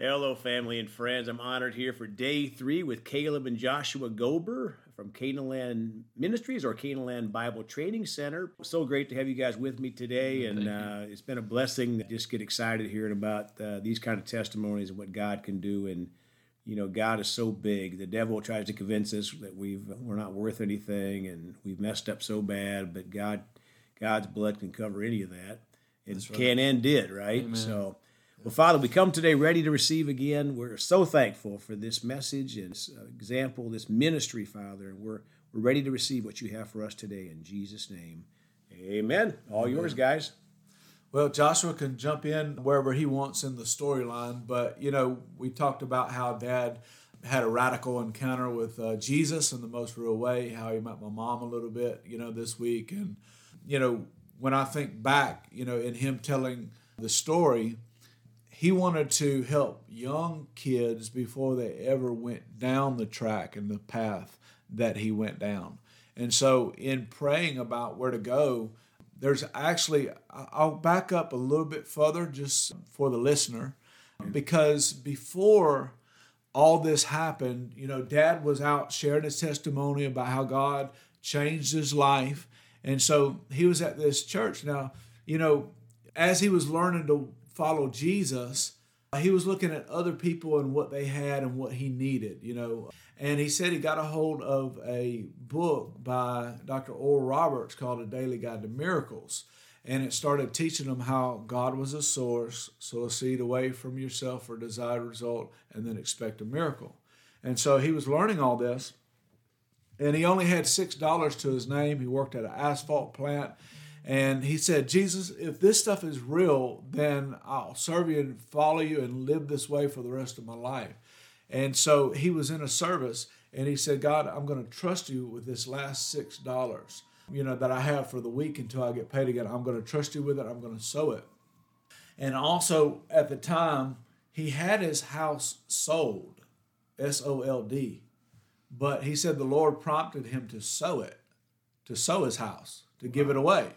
Hello, family and friends. I'm honored here for day three with Caleb and Joshua Gober from Canaan Ministries or Canaan Bible Training Center. So great to have you guys with me today, and uh, it's been a blessing. To just get excited hearing about uh, these kind of testimonies and what God can do. And you know, God is so big. The devil tries to convince us that we've we're not worth anything and we've messed up so bad, but God, God's blood can cover any of that. And right. can and did, right? Amen. So well, Father, we come today ready to receive again. We're so thankful for this message and this example, this ministry, Father. And we're, we're ready to receive what you have for us today in Jesus' name. Amen. All Amen. yours, guys. Well, Joshua can jump in wherever he wants in the storyline, but you know, we talked about how dad had a radical encounter with uh, Jesus in the most real way, how he met my mom a little bit, you know, this week. And, you know, when I think back, you know, in him telling the story, he wanted to help young kids before they ever went down the track and the path that he went down. And so, in praying about where to go, there's actually, I'll back up a little bit further just for the listener, because before all this happened, you know, dad was out sharing his testimony about how God changed his life. And so he was at this church. Now, you know, as he was learning to follow Jesus, he was looking at other people and what they had and what he needed, you know. And he said he got a hold of a book by Dr. Oral Roberts called A Daily Guide to Miracles. And it started teaching him how God was a source, sow a seed away from yourself for desired result, and then expect a miracle. And so he was learning all this. And he only had $6 to his name. He worked at an asphalt plant and he said, Jesus, if this stuff is real, then I'll serve you and follow you and live this way for the rest of my life. And so he was in a service and he said, God, I'm going to trust you with this last six dollars, you know, that I have for the week until I get paid again. I'm going to trust you with it. I'm going to sow it. And also at the time, he had his house sold, S O L D. But he said the Lord prompted him to sow it, to sow his house, to give it away.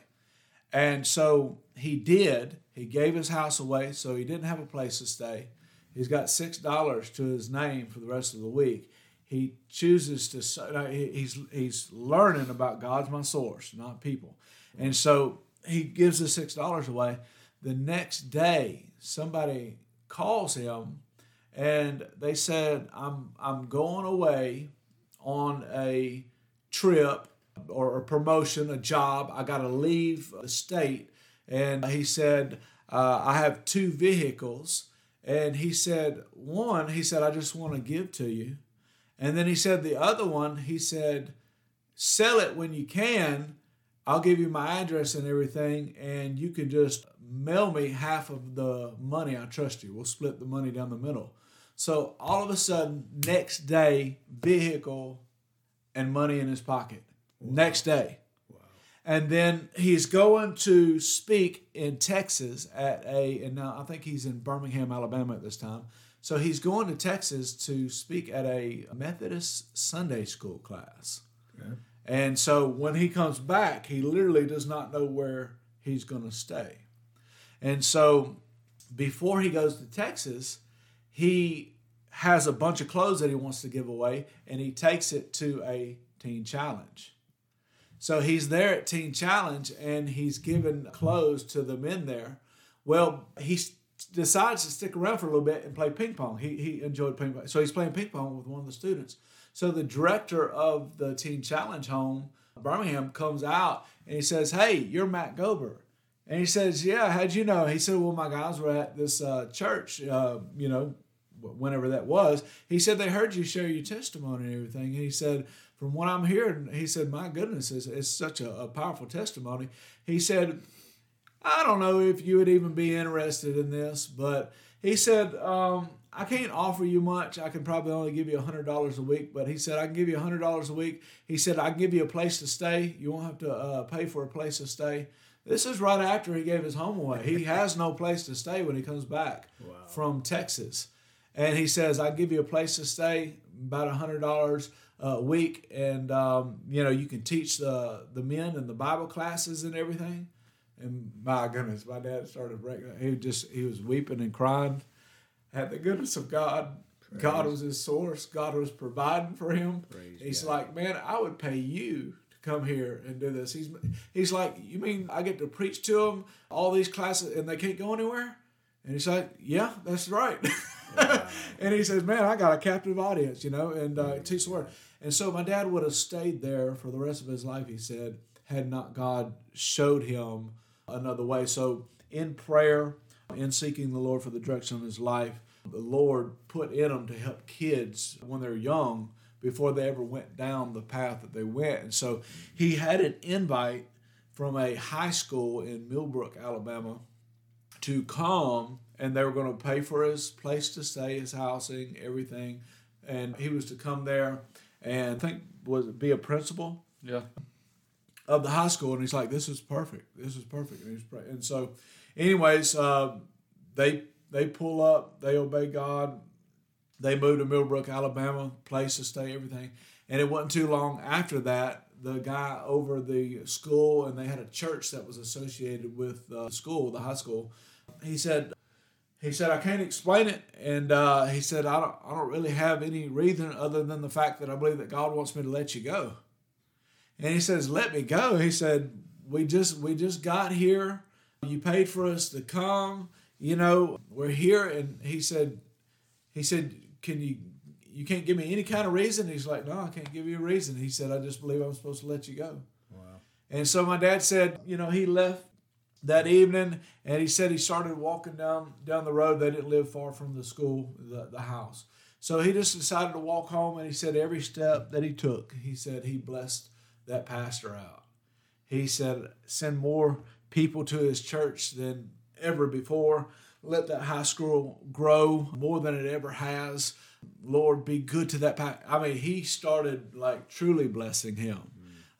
And so he did. He gave his house away, so he didn't have a place to stay. He's got six dollars to his name for the rest of the week. He chooses to. Uh, he's he's learning about God's my source, not people, and so he gives the six dollars away. The next day, somebody calls him, and they said, "I'm I'm going away on a trip or a promotion, a job. I got to leave the state. And he said, uh, I have two vehicles. And he said, one, he said, I just want to give to you. And then he said, the other one, he said, sell it when you can. I'll give you my address and everything, and you can just mail me half of the money. I trust you. We'll split the money down the middle. So all of a sudden, next day, vehicle and money in his pocket next day. Wow. And then he's going to speak in Texas at a, and now I think he's in Birmingham, Alabama at this time. So he's going to Texas to speak at a Methodist Sunday school class. Okay. And so when he comes back, he literally does not know where he's going to stay. And so before he goes to Texas, he has a bunch of clothes that he wants to give away and he takes it to a teen challenge. So he's there at Teen Challenge and he's giving clothes to the men there. Well, he decides to stick around for a little bit and play ping pong. He, he enjoyed ping pong. So he's playing ping pong with one of the students. So the director of the Teen Challenge home, Birmingham, comes out and he says, Hey, you're Matt Gober. And he says, Yeah, how'd you know? He said, Well, my guys were at this uh, church, uh, you know, whenever that was. He said, They heard you share your testimony and everything. And he said, from what I'm hearing, he said, My goodness, it's, it's such a, a powerful testimony. He said, I don't know if you would even be interested in this, but he said, um, I can't offer you much. I can probably only give you $100 a week, but he said, I can give you $100 a week. He said, I can give you a place to stay. You won't have to uh, pay for a place to stay. This is right after he gave his home away. He has no place to stay when he comes back wow. from Texas. And he says, I give you a place to stay, about $100 a week, and um, you know you can teach the the men and the Bible classes and everything. And my goodness, my dad started breaking. He just he was weeping and crying, had the goodness of God. God was his source. God was providing for him. Praise he's God. like, man, I would pay you to come here and do this. He's he's like, you mean I get to preach to them all these classes and they can't go anywhere? And he's like, yeah, that's right. and he says, man, I got a captive audience, you know, and uh, teach the word. And so my dad would have stayed there for the rest of his life. He said, had not God showed him another way. So in prayer, in seeking the Lord for the direction of his life, the Lord put in him to help kids when they're young before they ever went down the path that they went. And so he had an invite from a high school in Millbrook, Alabama, to come and they were going to pay for his place to stay, his housing, everything. And he was to come there and I think was be a principal Yeah. of the high school, and he's like, "This is perfect. This is perfect." And, and so, anyways, uh, they they pull up, they obey God, they move to Millbrook, Alabama, place to stay, everything. And it wasn't too long after that, the guy over the school, and they had a church that was associated with the school, the high school. He said, he said I can't explain it, and uh, he said I don't I don't really have any reason other than the fact that I believe that God wants me to let you go. And he says, "Let me go." He said, "We just we just got here. You paid for us to come. You know, we're here." And he said, "He said, can you you can't give me any kind of reason?" He's like, "No, I can't give you a reason." He said, "I just believe I'm supposed to let you go." Wow. And so my dad said, you know, he left that evening, and he said he started walking down down the road. They didn't live far from the school, the, the house. So he just decided to walk home, and he said every step that he took, he said he blessed that pastor out. He said send more people to his church than ever before. Let that high school grow more than it ever has. Lord, be good to that. Pa-. I mean, he started like truly blessing him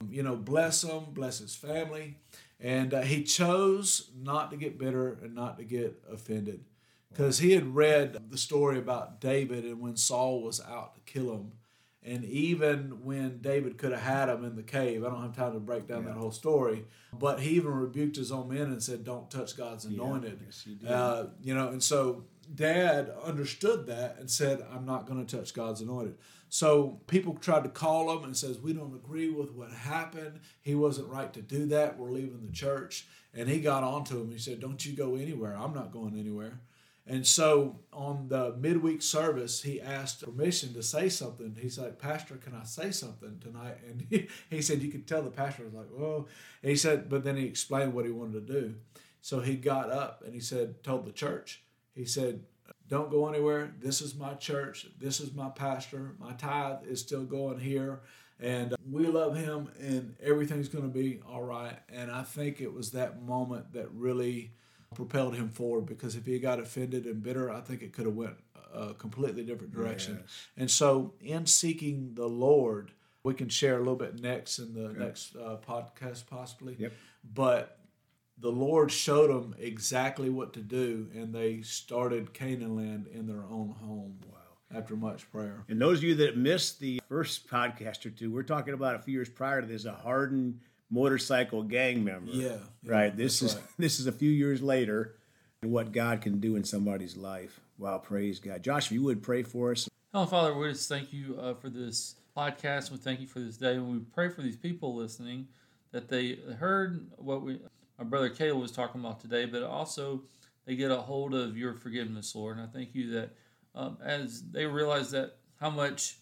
you know, bless him, bless his family. And uh, he chose not to get bitter and not to get offended because he had read the story about David and when Saul was out to kill him. And even when David could have had him in the cave, I don't have time to break down that whole story, but he even rebuked his own men and said, Don't touch God's anointed. yes, he did. Uh, you know, and so dad understood that and said, I'm not going to touch God's anointed. So people tried to call him and says, we don't agree with what happened. He wasn't right to do that. We're leaving the church. And he got onto him. He said, don't you go anywhere. I'm not going anywhere. And so on the midweek service, he asked permission to say something. He's like, Pastor, can I say something tonight? And he, he said, You could tell the pastor was like, Whoa. And he said, But then he explained what he wanted to do. So he got up and he said, Told the church, He said, Don't go anywhere. This is my church. This is my pastor. My tithe is still going here. And we love him and everything's going to be all right. And I think it was that moment that really propelled him forward because if he got offended and bitter, I think it could have went a completely different direction. Yes. And so, in seeking the Lord, we can share a little bit next in the next uh, podcast, possibly. Yep. But the Lord showed them exactly what to do, and they started Canaan land in their own home. Wow! After much prayer. And those of you that missed the first podcast or two, we're talking about a few years prior to this, a hardened motorcycle gang member. Yeah, yeah, right. This is right. this is a few years later, and what God can do in somebody's life. Wow, praise God. Josh, if you would pray for us. Heavenly Father, we just thank you uh, for this podcast. We thank you for this day. And we pray for these people listening that they heard what we, my brother Caleb was talking about today, but also they get a hold of your forgiveness, Lord. And I thank you that um, as they realize that how much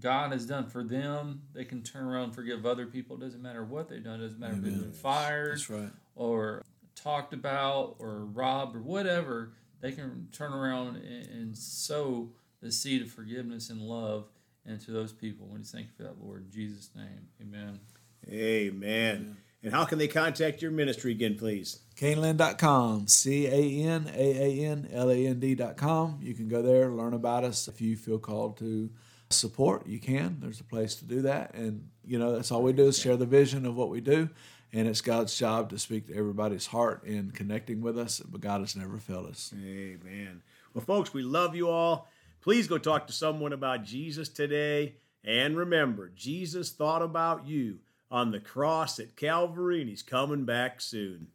God has done for them, they can turn around and forgive other people. It doesn't matter what they've done. It doesn't matter if they've been fired That's right. or talked about or robbed or whatever, they can turn around and, and sow the seed of forgiveness and love into those people. We just thank you for that, Lord. In Jesus' name, amen. Amen. And how can they contact your ministry again, please? Canaanland.com, C A N A A N L A N D.com. You can go there, learn about us. If you feel called to support, you can. There's a place to do that. And, you know, that's all we do is share the vision of what we do. And it's God's job to speak to everybody's heart in connecting with us, but God has never failed us. Amen. Well, folks, we love you all. Please go talk to someone about Jesus today. And remember, Jesus thought about you on the cross at Calvary, and he's coming back soon.